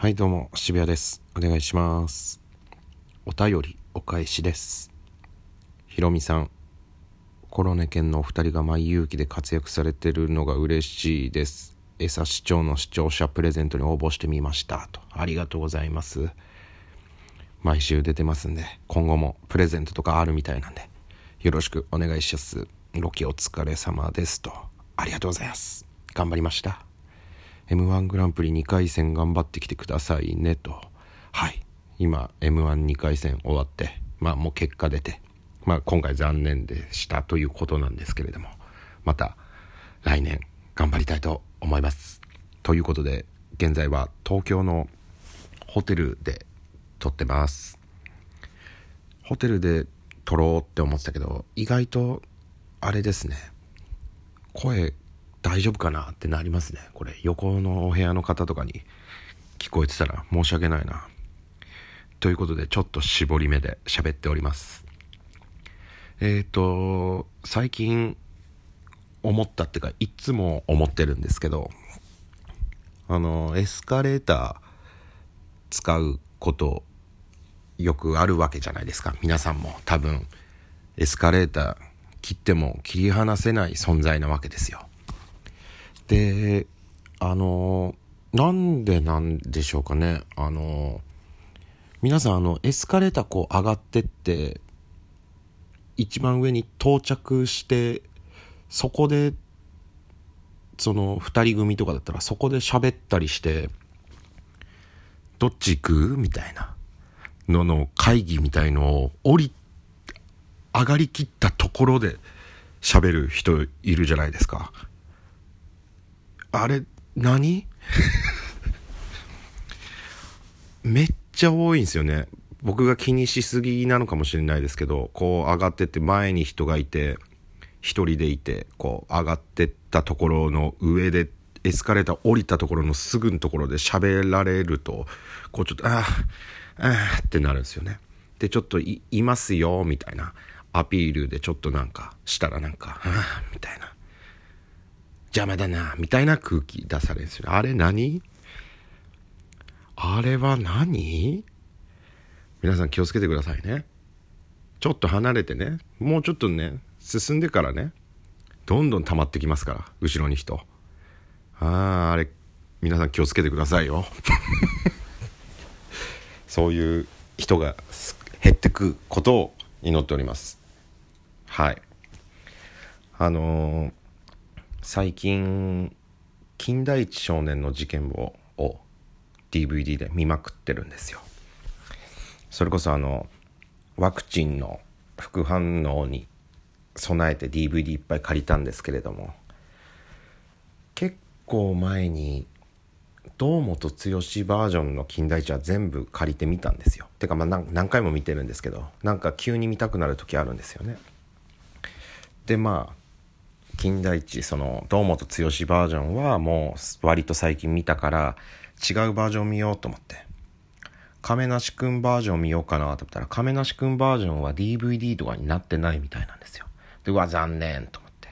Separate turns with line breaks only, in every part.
はいどうも渋谷です。お願いします。お便りお返しです。ひろみさんコロネ県のお二人が舞勇気で活躍されてるのが嬉しいです。餌市長の視聴者プレゼントに応募してみました。とありがとうございます。毎週出てますんで今後もプレゼントとかあるみたいなんでよろしくお願いします。ロケお疲れ様です。とありがとうございます。頑張りました。M 1グランプリ2回戦頑張ってきてくださいねと。はい。今 m 1 2回戦終わってまあもう結果出てまあ今回残念でしたということなんですけれどもまた来年頑張りたいと思います。ということで現在は東京のホテルで撮ってます。ホテルで撮ろうって思ってたけど意外とあれですね。声大丈夫かなってなりますね。これ横のお部屋の方とかに聞こえてたら申し訳ないな。ということでちょっと絞り目で喋っております。えっ、ー、と最近思ったっていうかいつも思ってるんですけどあのエスカレーター使うことよくあるわけじゃないですか。皆さんも多分エスカレーター切っても切り離せない存在なわけですよ。であのなんでなんでしょうかね。あの皆さんあのエスカレーターこう上がってって一番上に到着してそこでその2人組とかだったらそこで喋ったりしてどっち行く？みたいな。のの会議みたいのを降り上がりきったところで喋る人いるじゃないですか。あれ、何？めっちゃ多いんですよね。僕が気にしすぎなのかもしれないですけど、こう上がってって前に人がいて、一人でいて、こう上がってったところの上で、エスカレーター降りたところのすぐのところで喋られると、こうちょっと、ああ、ああってなるんですよね。で、ちょっといますよ、みたいなアピールでちょっとなんかしたらなんか、ああ、みたいな。邪魔だな、みたいな空気出されるんですよ。あれ何？あれは何？皆さん気をつけてくださいね。ちょっと離れてね、もうちょっとね、進んでからね、どんどん溜まってきますから、後ろに人。ああ、あれ、皆さん気をつけてくださいよ。そういう人が減ってくことを祈っております。はい。あのー最近金田一少年の事件をを DVD で見まくってるんですよ。それこそあのワクチンの副反応に備えて DVD いっぱい借りたんですけれども結構前に堂本剛バージョンの金田一は全部借りてみたんですよ。てかまあ何回も見てるんですけどなんか急に見たくなる時あるんですよね。でまあ金田一その堂本剛バージョンはもう割と最近見たから違うバージョン見ようと思って。亀梨くんバージョン見ようかなと思ったら亀梨くんバージョンは DVD とかになってないみたいなんですよ。でうわ残念と思って。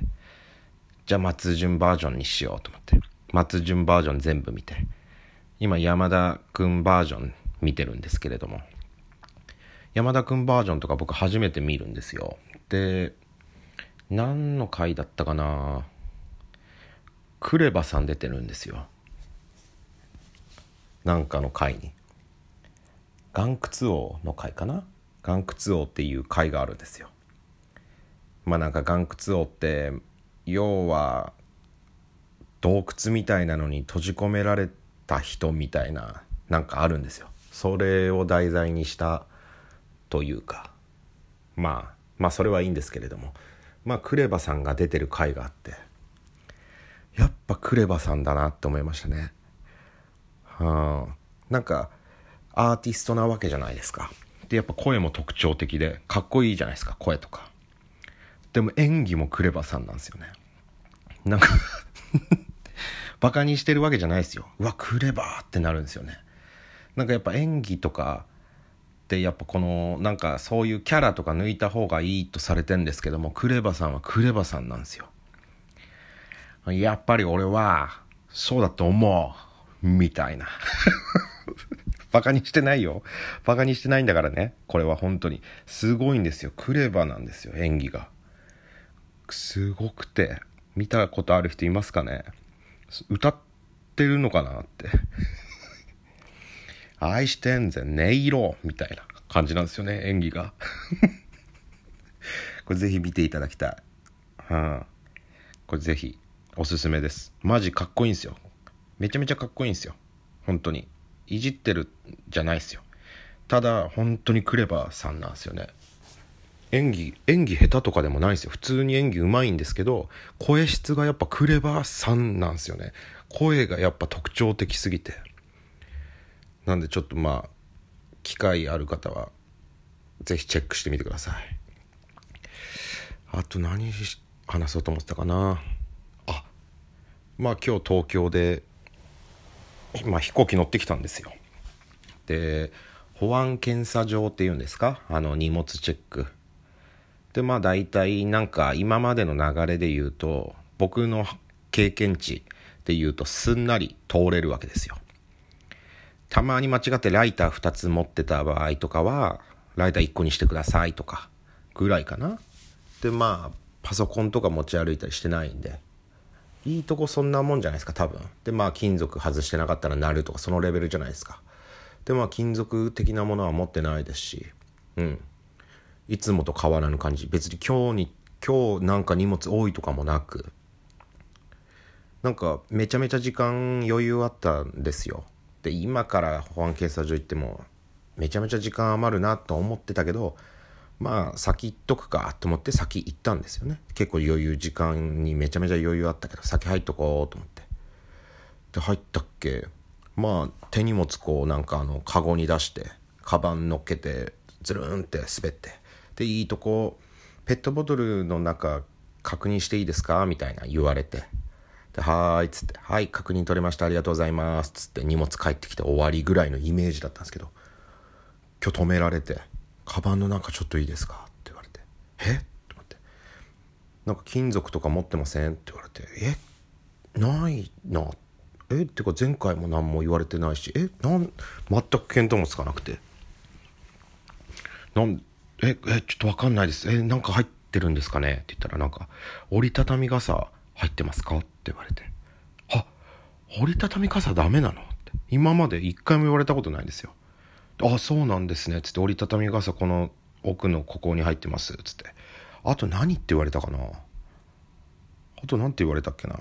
じゃあ松潤バージョンにしようと思って。松潤バージョン全部見て。今山田くんバージョン見てるんですけれども。山田くんバージョンとか僕初めて見るんですよ。で何の回だったかな。クレバさん出てるんですよ。なんかの回に。岩窟王の回かな。岩窟王っていう回があるんですよ。まあなんか岩窟王って要は洞窟みたいなのに閉じ込められた人みたいななんかあるんですよ。それを題材にしたというか。まあまあそれはいいんですけれども。まあクレバさんが出てる回があってやっぱクレバさんだなって思いましたね。はあなんかアーティストなわけじゃないですか。でやっぱ声も特徴的でかっこいいじゃないですか声とか。でも演技もクレバさんなんですよね。なんか バカにしてるわけじゃないですよ。うわクレバーってなるんですよね。なんかやっぱ演技とかってやっぱこのなんかそういうキャラとか抜いた方がいいとされてんですけどもクレバさんはクレバさんなんですよやっぱり俺はそうだと思うみたいな バカにしてないよ。バカにしてないんだからね。これは本当に。すごいんですよ。クレバなんですよ、演技が。すごくて。見たことある人いますかね歌ってるのかなって愛してんぜ、音色みたいな感じなんですよね、演技が。これぜひ見ていただきたい。はあ、これぜひおすすめです。マジかっこいいんですよ。めちゃめちゃかっこいいんですよ。本当に。いじってるじゃないですよ。ただ、本当にクレバーさんなんですよね。演技演技下手とかでもないんですよ普通に演技うまいんですけど声質がやっぱクレバーさんなんですよね声がやっぱ特徴的すぎてなんでちょっとまあ機会ある方は是非チェックしてみてください。あと何話そうと思ってたかな。あまあ今日東京で、まあ、飛行機乗ってきたんですよ。で保安検査場っていうんですか？あの荷物チェック。でまあ大体なんか今までの流れで言うと僕の経験値で言うとすんなり通れるわけですよ。たまに間違ってライター2つ持ってた場合とかはライター1個にしてくださいとかぐらいかな。でまあパソコンとか持ち歩いたりしてないんでいいとこそんなもんじゃないですか多分。でまあ金属外してなかったらなるとかそのレベルじゃないですか。でまあ金属的なものは持ってないですしうん。いつもと変わらぬ感じ。別に今日に今日なんか荷物多いとかもなく。なんかめちゃめちゃ時間余裕あったんですよ。で今から保安検査所行ってもめちゃめちゃ時間余るなと思ってたけどまあ先行っとくかと思って先行ったんですよね。結構余裕時間にめちゃめちゃ余裕あったけど先入っとこうと思って。で入ったっけ？まあ手荷物こうなんかあのカゴに出してカバン乗っけてズルンって滑って。でいいとこペットボトルの中確認していいですか？みたいな言われて。はーいっつって「はい確認取れましたありがとうございます」つって荷物帰ってきて終わりぐらいのイメージだったんですけど今日止められて「カバンの中ちょっといいですか?」って言われて「え？っ?」と思って「なんか金属とか持ってません?」って言われて「え？ないな」え？ってか前回も何も言われてないしえ？なん全く見当もつかなくて。なんえ、え、ちょっとわかんないです。え、なんか入ってるんですかね？って言ったらなんか、折りたたみ傘入ってますか？って言われて。あ、折りたたみ傘ダメなの？って。今まで一回も言われたことないんですよ。あ、そうなんですね。っつって折りたたみ傘この奥のここに入ってます。っつって。あと何って言われたかなあと何て言われたっけな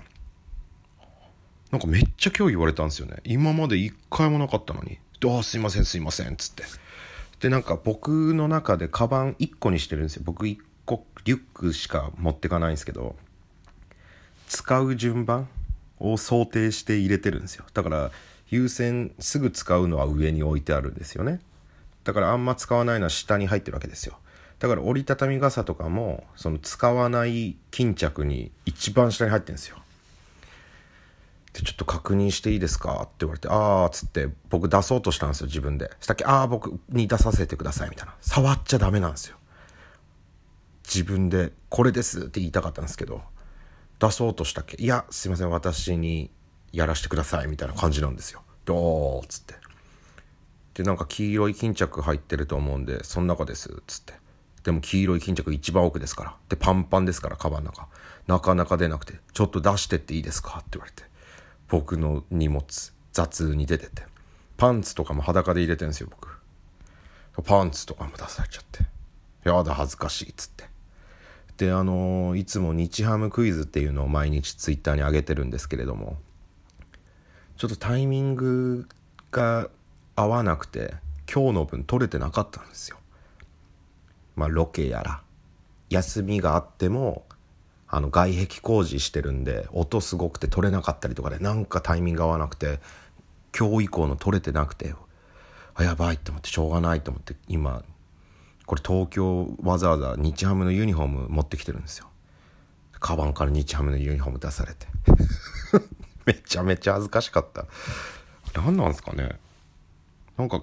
なんかめっちゃ今日言われたんですよね。今まで一回もなかったのに。あ、すいませんすいません。っつって。でなんか僕の中でカバン1個にしてるんですよ僕1個リュックしか持ってかないんですけど使う順番を想定して入れてるんですよ。だから優先すぐ使うのは上に置いてあるんですよね。だからあんま使わないのは下に入ってるわけですよ。だから折りたたみ傘とかもその使わない巾着に一番下に入ってるんですよ。で、ちょっと確認していいですか？って言われて、あーっつって僕出そうとしたんですよ、自分で。したっけ、あー僕に出させてくださいみたいな。触っちゃダメなんですよ。自分で、これですって言いたかったんですけど、出そうとしたっけいや、すいません、私にやらせてくださいみたいな感じなんですよ。どうっつって。で、なんか黄色い巾着入ってると思うんで、その中ですっつって。でも黄色い巾着一番奥ですから。で、パンパンですから、カバンの中。なかなか出なくて、ちょっと出してっていいですかって言われて。僕の荷物雑に出ててパンツとかも裸で入れてるんですよ僕パンツとかも出されちゃってやだ恥ずかしいっつってであの、いつも日ハムクイズっていうのを毎日ツイッターに上げてるんですけれどもちょっとタイミングが合わなくて今日の分取れてなかったんですよ。まあロケやら休みがあってもあの外壁工事してるんで音すごくて取れなかったりとかでなんかタイミング合わなくて今日以降の取れてなくてあやばいって思ってしょうがないと思って今これ東京わざわざ日ハムのユニフォーム持ってきてるんですよ。カバンから日ハムのユニフォーム出されて。めちゃめちゃ恥ずかしかった。何なんですかね。なんか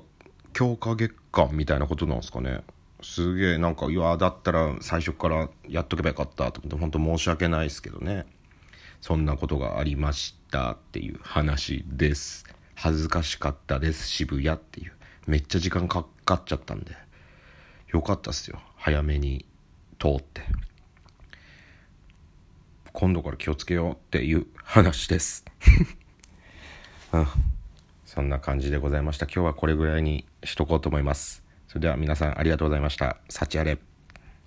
強化月間みたいなことなんですかね。すげえなんかいやだったら最初からやっとけばよかったと思って本当申し訳ないですけどね。そんなことがありましたっていう話です。恥ずかしかったです渋谷っていう。めっちゃ時間かかっちゃったんで。良かったっすよ。早めに通って。今度から気をつけようっていう話です。うん。そんな感じでございました。今日はこれぐらいにしとこうと思います。それでは皆さんありがとうございました。幸あれ。